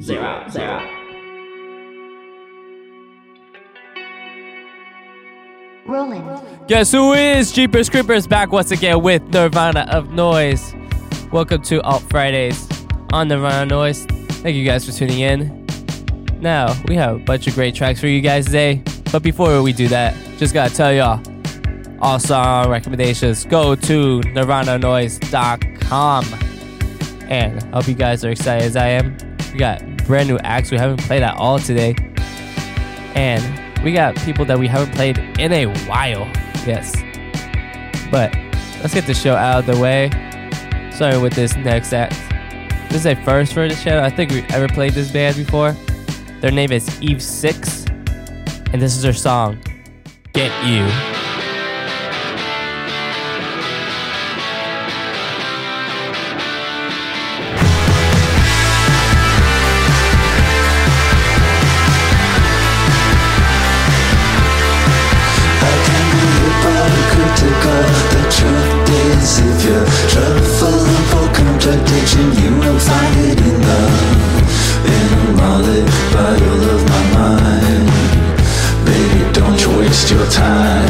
zero, zero. Rolling. Guess who is Jeepers Creepers back once again with Nirvana of Noize. Welcome to Alt Fridays on Nirvana Noize. Thank you guys for tuning in. Now, we have a bunch of great tracks for you guys today. But before we do that, just gotta tell y'all all song recommendations go to nirvananoise.com. And I hope you guys are excited as I am. We got brand new acts we haven't played at all today. And we got people that we haven't played in a while. Yes. But let's get the show out of the way. Starting with this next act. This is a first for the channel. I think we've ever played this band before. Their name is Eve Six, and this is their song, Get You. If you're for contradiction, you will find it in the in Molly battle of my mind. Baby, don't you waste your time.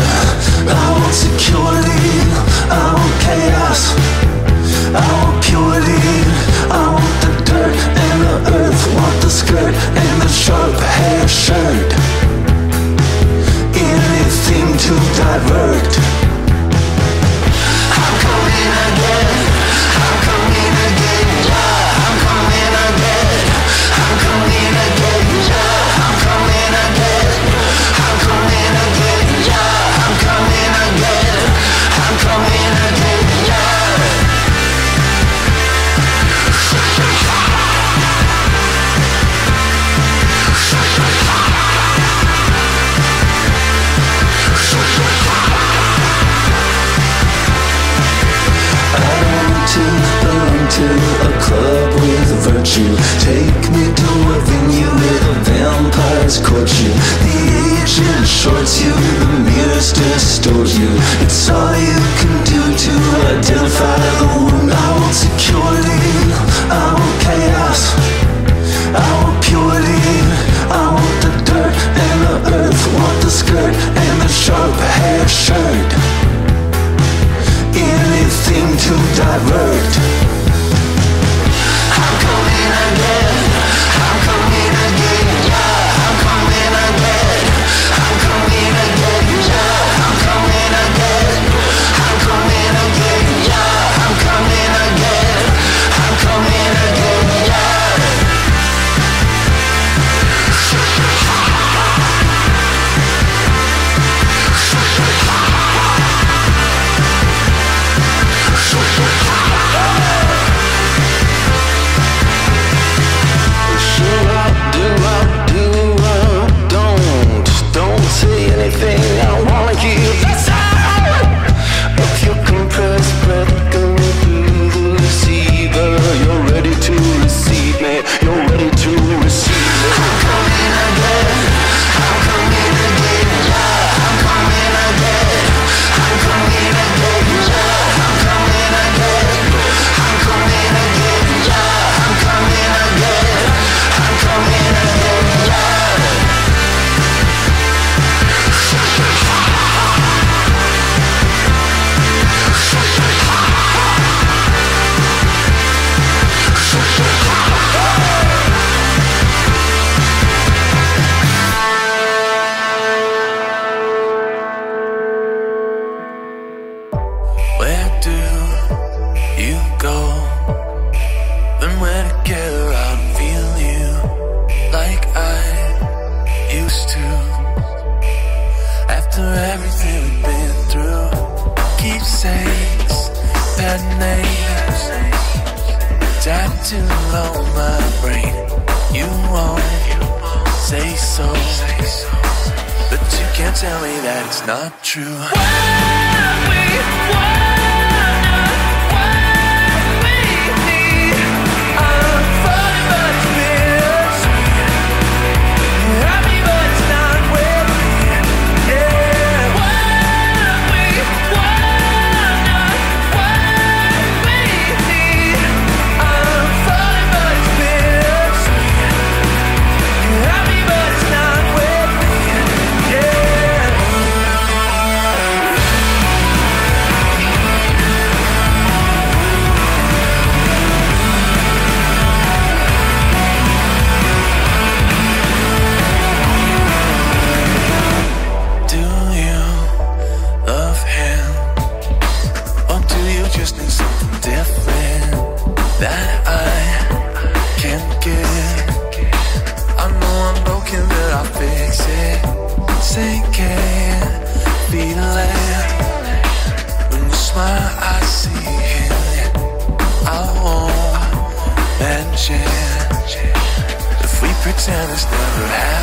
It's never happened.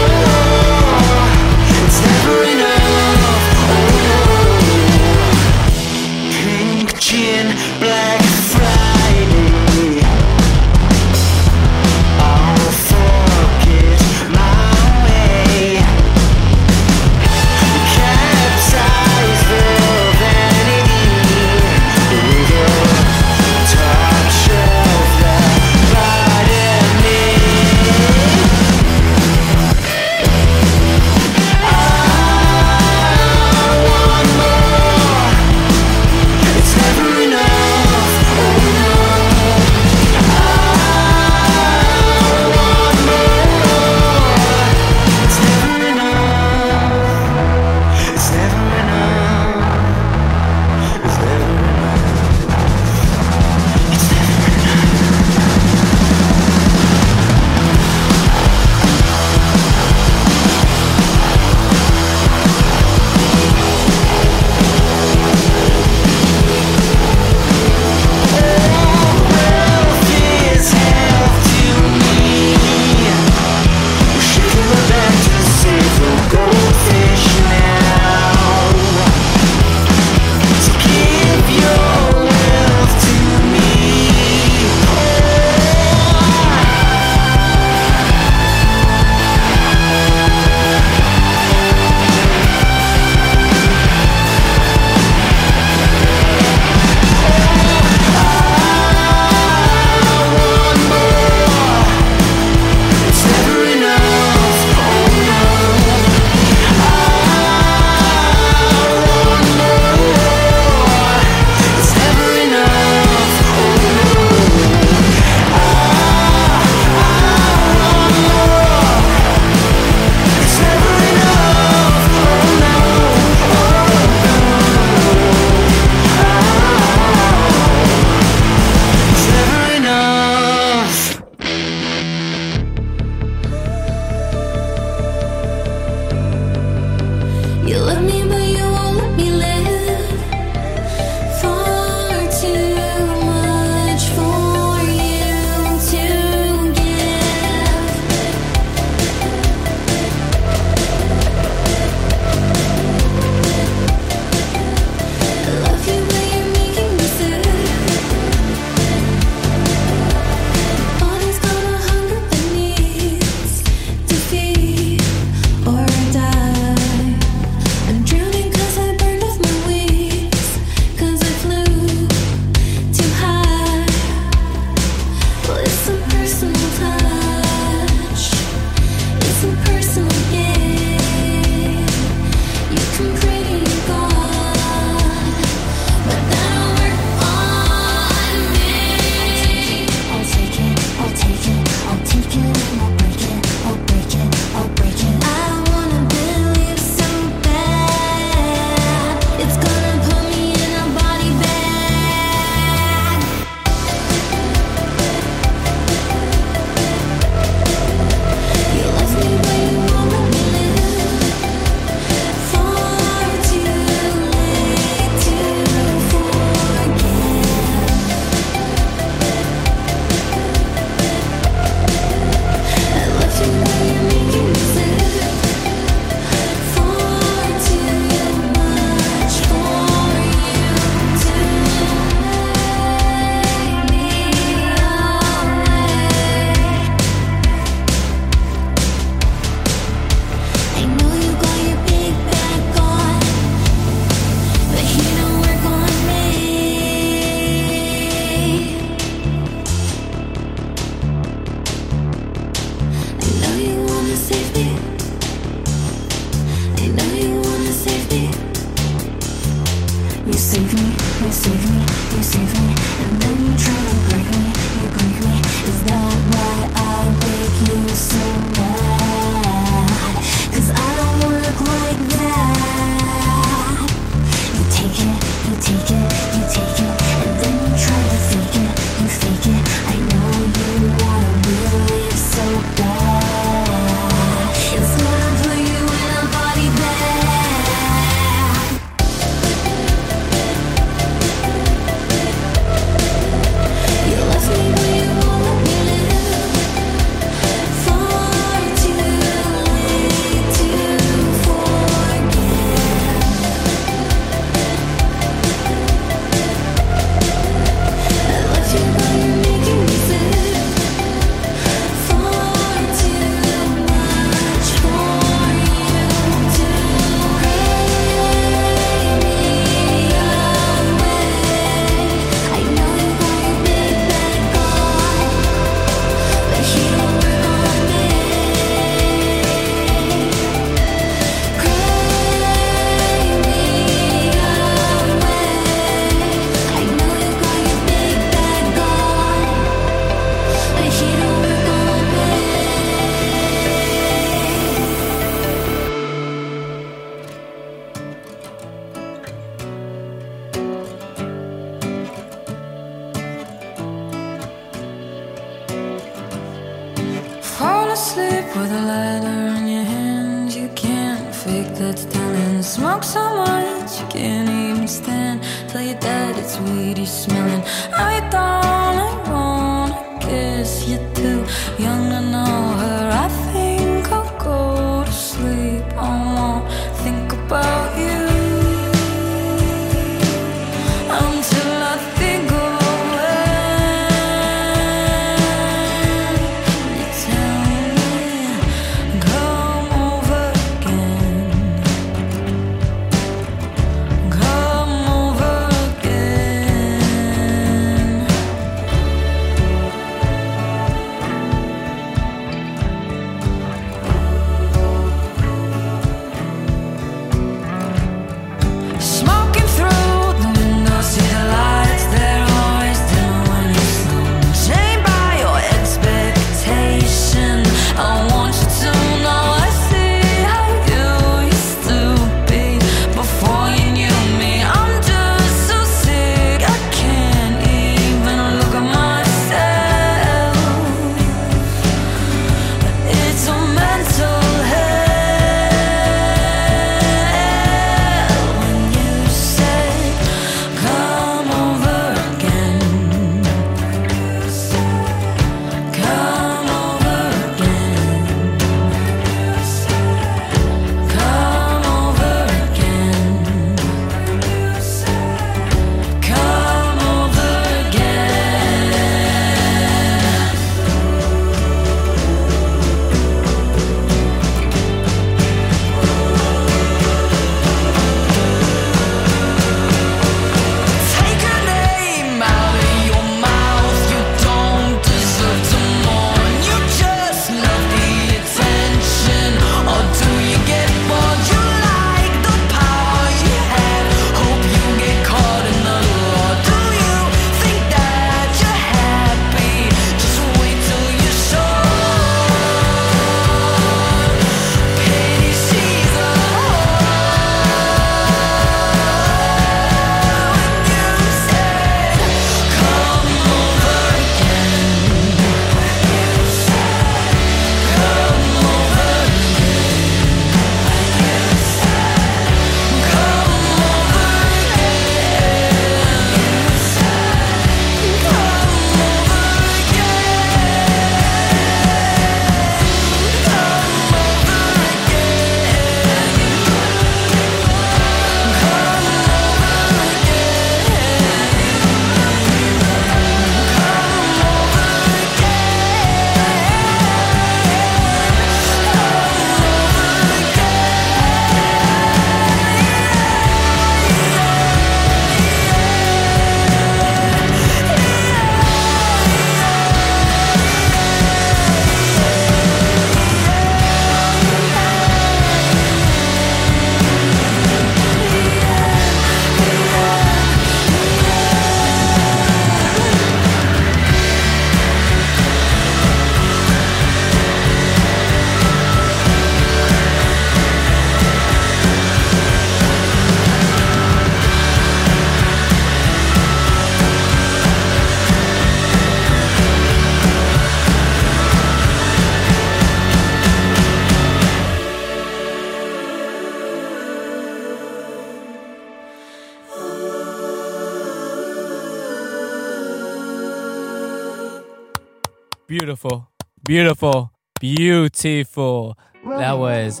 Beautiful, beautiful. That was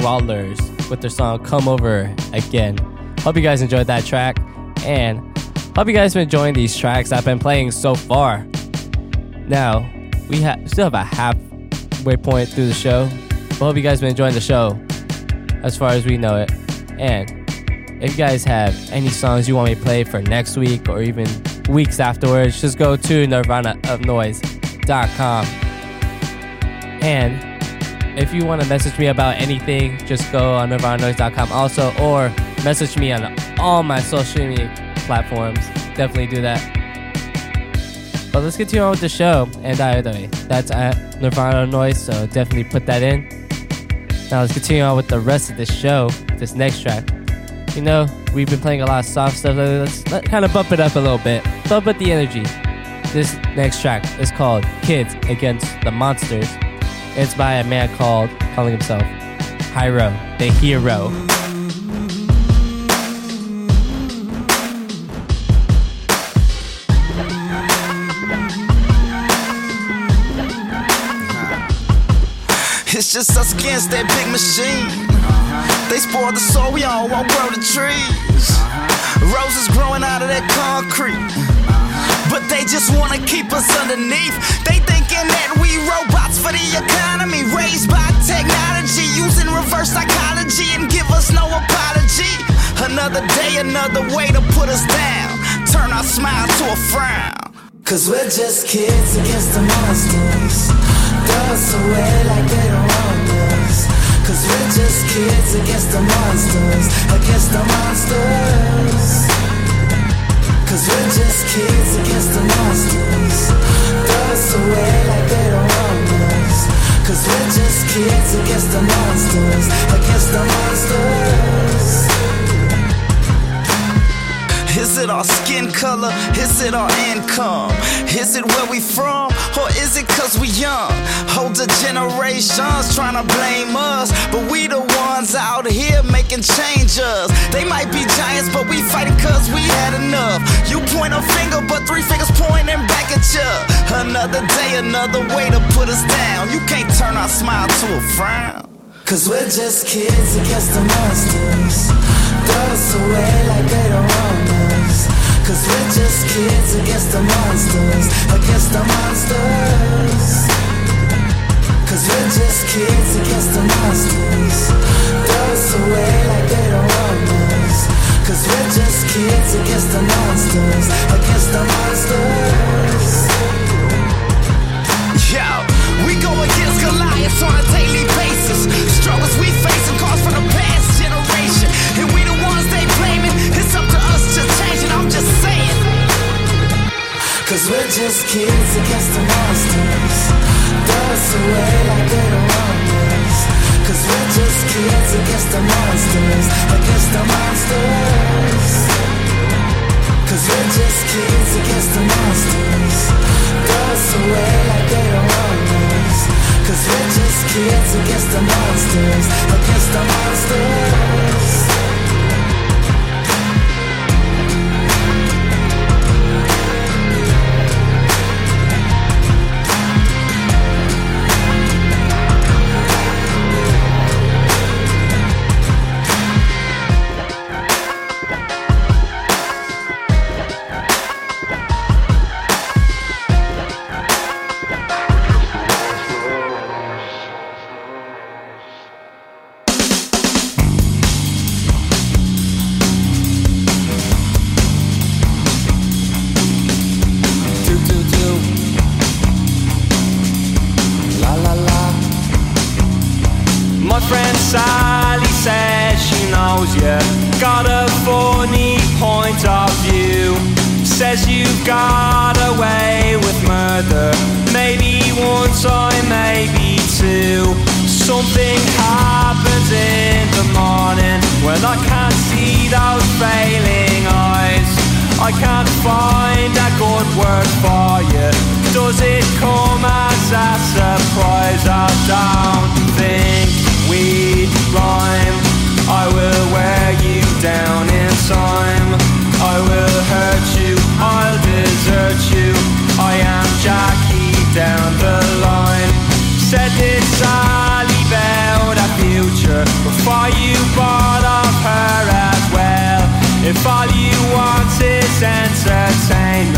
Crawlers with their song Come Over Again. Hope you guys enjoyed that track and hope you guys been enjoying these tracks I've been playing so far. Now, we ha- still have a halfway point through the show, but hope you guys been enjoying the show as far as we know it. And if you guys have any songs you want me to play for next week or even weeks afterwards, just go to nirvanaofnoise.com. And if you want to message me about anything, just go on nirvananoise.com also, or message me on all my social media platforms. Definitely do that. But let's continue on with the show. And either way, that's at Nirvana Noize, so definitely put that in. Now let's continue on with the rest of the show, this next track. You know, we've been playing a lot of soft stuff. Let's let, kind of bump it up a little bit. Bump up the energy. This next track is called Kids Against the Monsters. It's by a man called, calling himself Hyro, the hero. It's just us against that big machine. They spoil the soil, we all won't grow the trees. Roses growing out of that concrete. But they just wanna keep us underneath. They that we robots for the economy. Raised by technology, using reverse psychology and give us no apology. Another day, another way to put us down. Turn our smile to a frown. Cause we're just kids against the monsters. Throw us away like they don't want us. Cause we're just kids against the monsters. Against the monsters. Cause we're just kids against the monsters. Us away like they don't want us. Cause we're just kids against the monsters. Against the monsters. Is it our skin color? Is it our income? Is it where we from? Or is it cause we young? Older generations trying to blame us. But we the ones out here making changes. They might be giants, but we fighting cause we had enough. You point a finger, but three fingers pointing back at you. Another day, another way to put us down. You can't turn our smile to a frown. Cause we're just kids against the monsters. Throw us away like they don't want us. Cause we're just kids against the monsters. Against the monsters. Cause we're just kids against the monsters. Throw us away like they don't want us. Cause we're just kids against the monsters. Against the monsters. Yo, we go against Goliaths on a daily basis. Struggles we face and cause from the past generation. And we the ones they blaming. It's up to us to change it, I'm just saying. Cause we're just kids against the monsters. Throw us away like they don't Cause we're just kids against the monsters. Against the monsters. Cause we're just kids against the monsters. Throw us away like they don't want us. Cause we're just kids against the monsters. Against the monsters. Something happens in the morning when I can't see those failing eyes. I can't find a good word for you. Does it come as a surprise? I don't think we'd rhyme. I will wear you down in time. before you bought off her as well. If all you want is entertainment.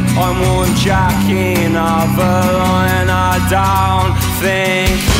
I'm one jack in a line. I don't think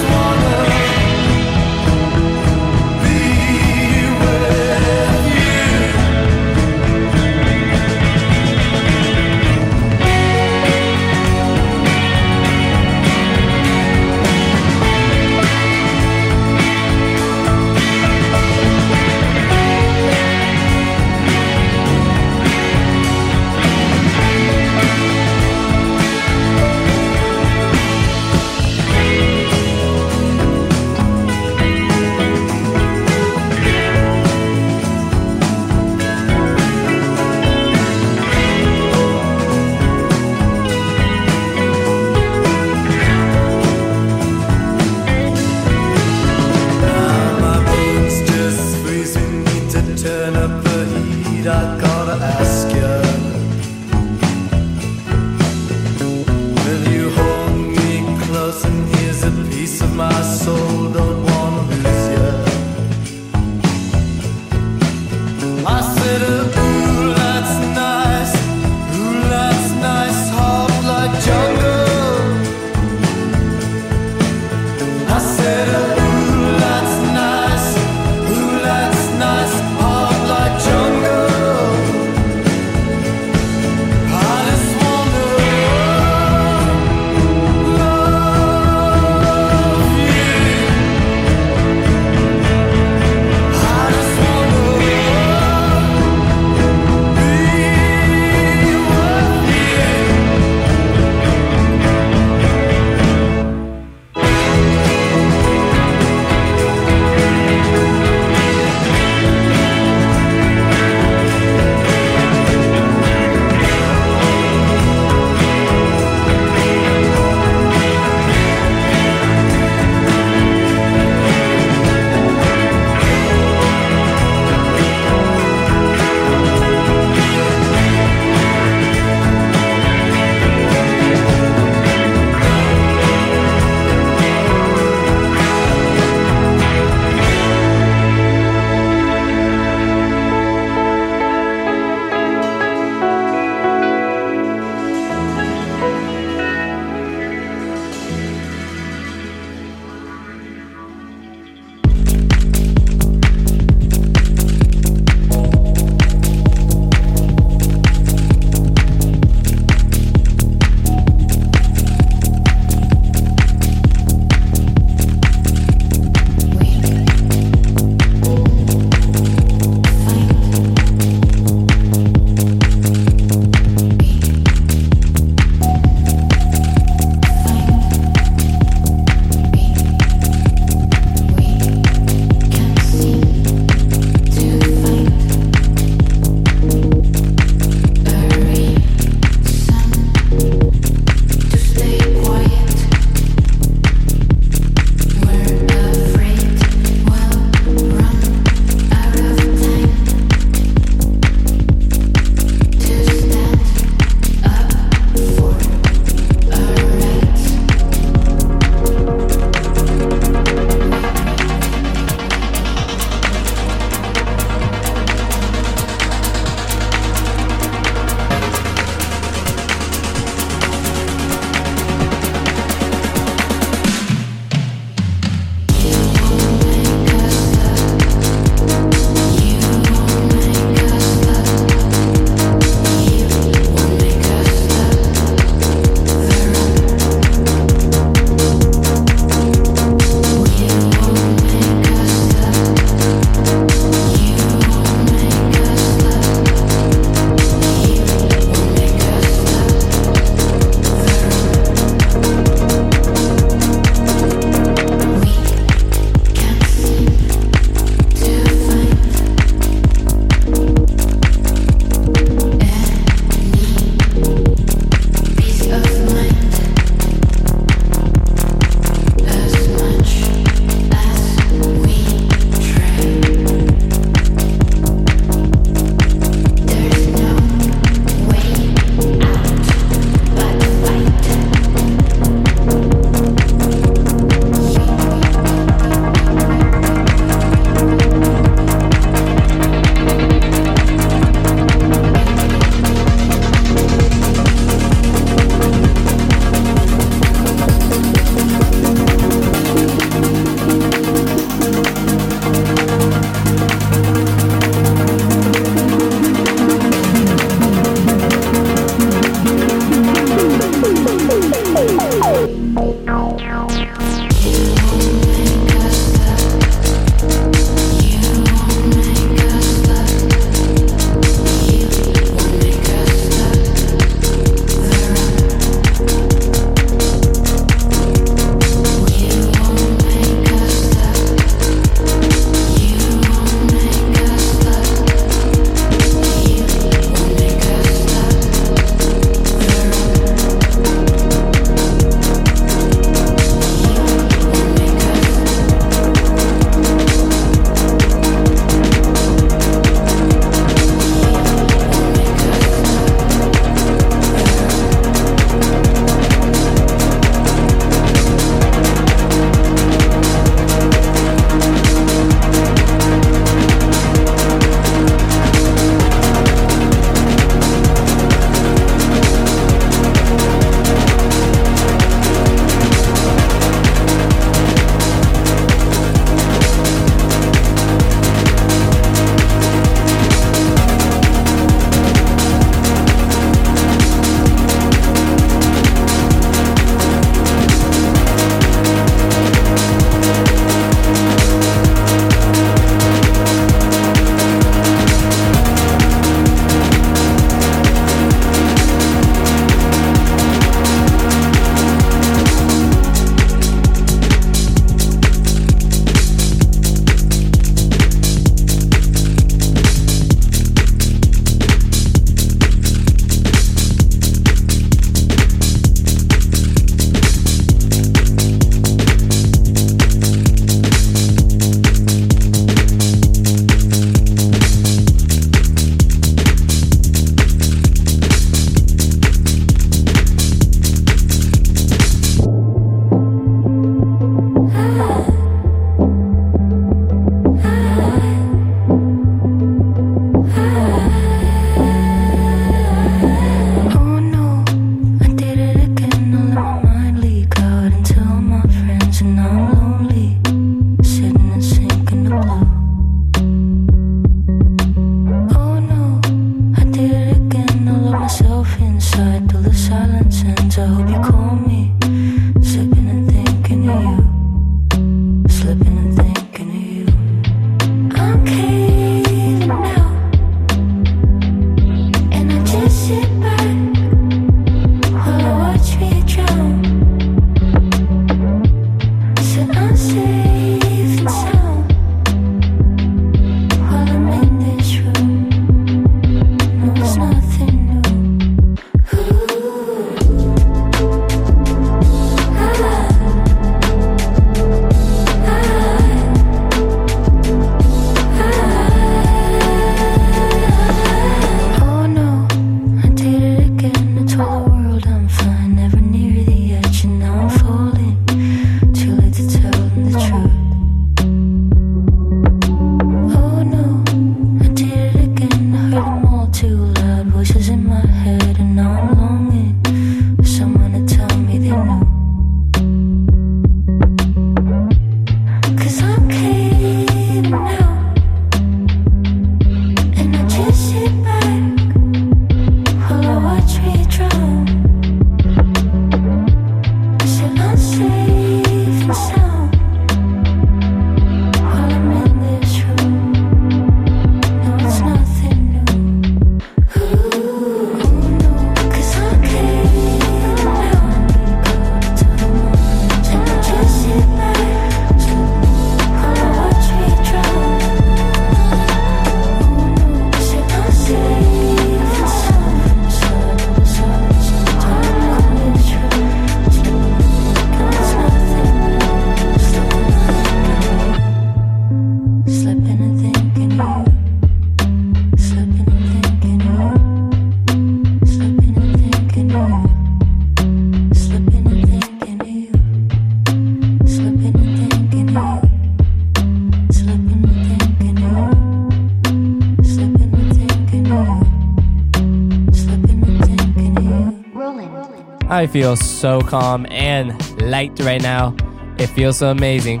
I feel so calm and light right now. It feels so amazing.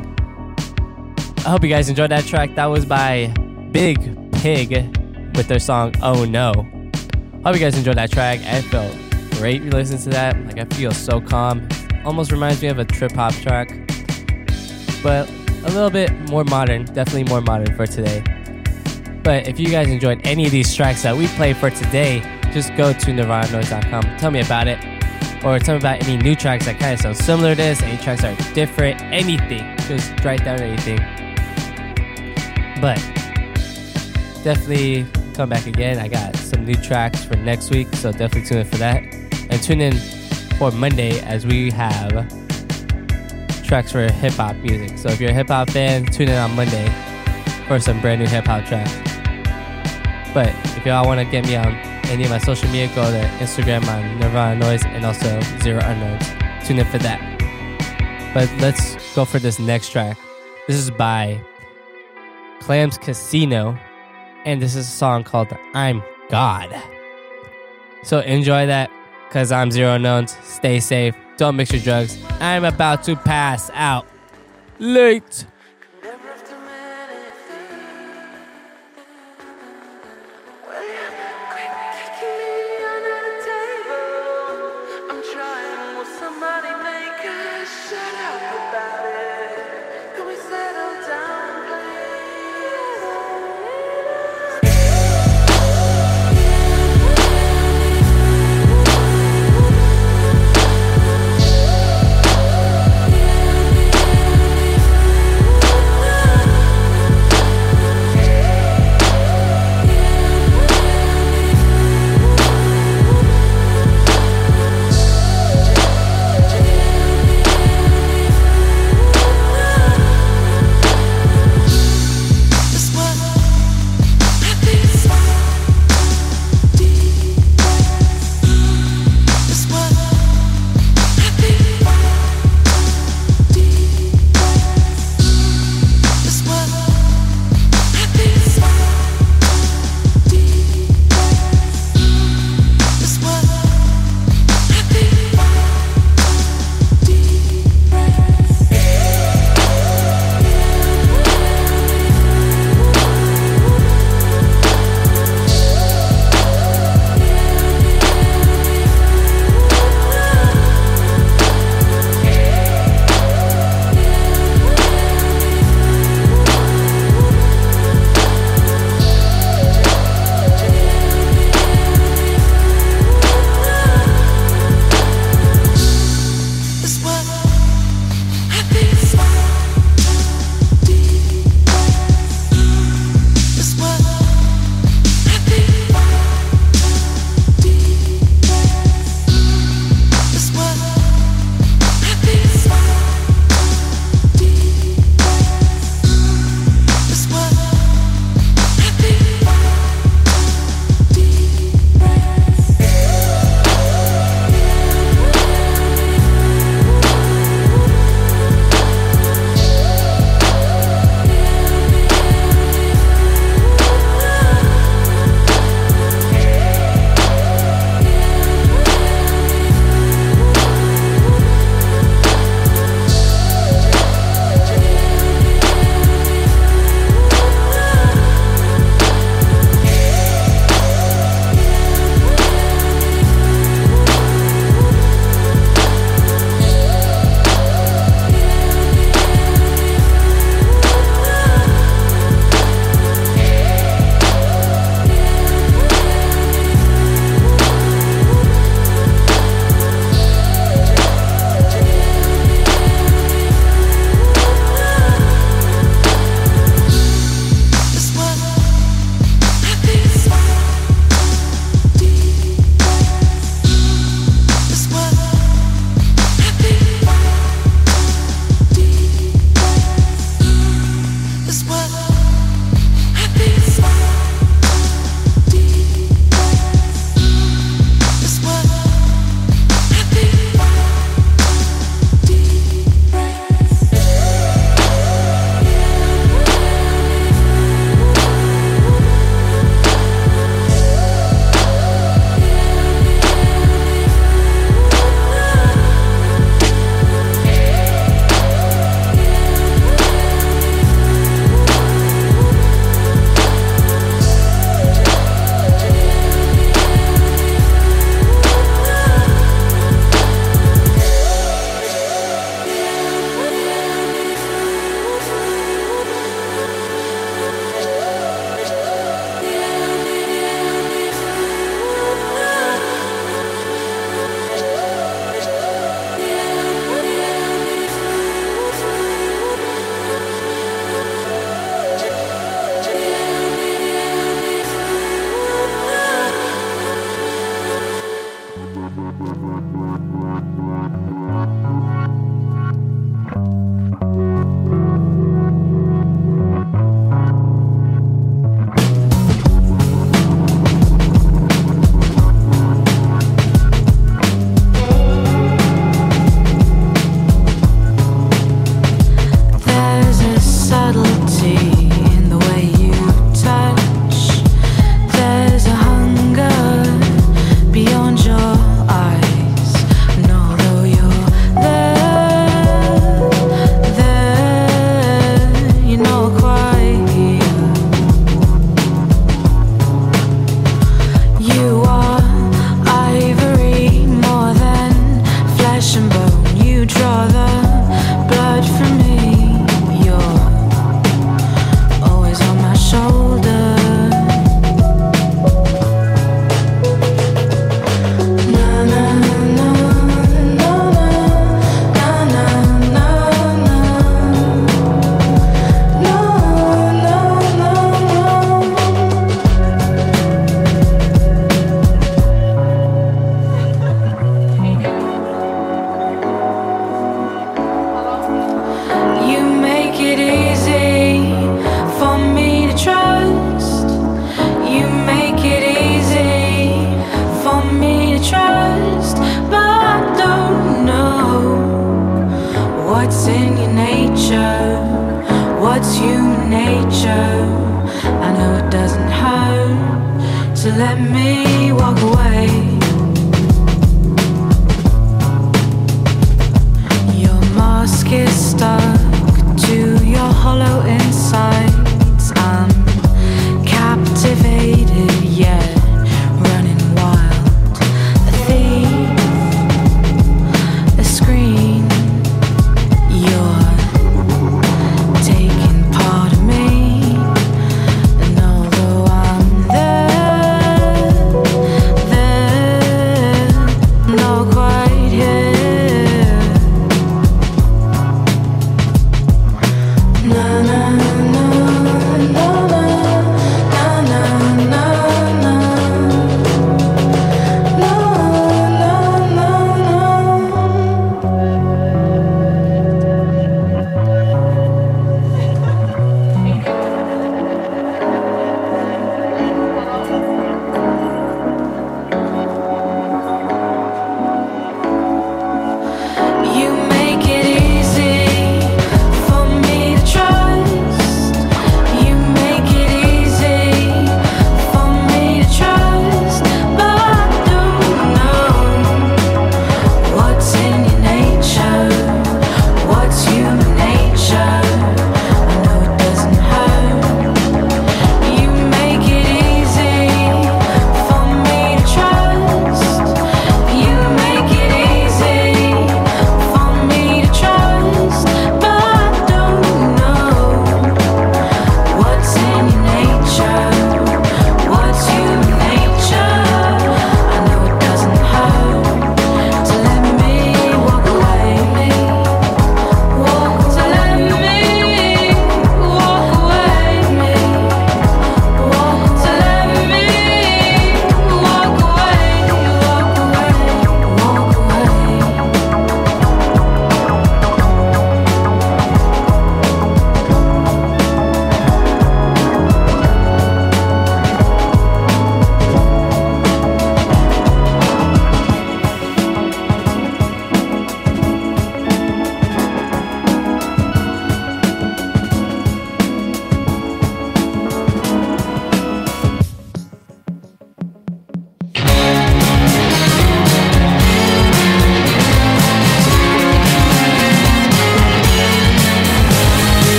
I hope you guys enjoyed that track. That was by Biig Piig with their song Oh No. Hope you guys enjoyed that track. I felt great listening to that. Like I feel so calm. Almost reminds me of a trip hop track. But a little bit more modern, definitely more modern for today. But if you guys enjoyed any of these tracks that we played for today, just go to nirvananoize.com. Tell me about it. Or tell me about any new tracks that kind of sound similar to this, any tracks that are different, anything. Just write down anything. But definitely come back again. I got some new tracks for next week, so definitely tune in for that. And tune in for Monday as we have tracks for hip hop music. So if you're a hip hop fan, tune in on Monday for some brand new hip hop tracks. But if y'all want to get me on any of my social media, go to Instagram on Nirvana Noize and also Zero Unknowns. Tune in for that. But let's go for this next track. This is by Clams Casino, and this is a song called I'm God. So enjoy that, because I'm Zero Unknowns. Stay safe. Don't mix your drugs. I'm about to pass out. Late.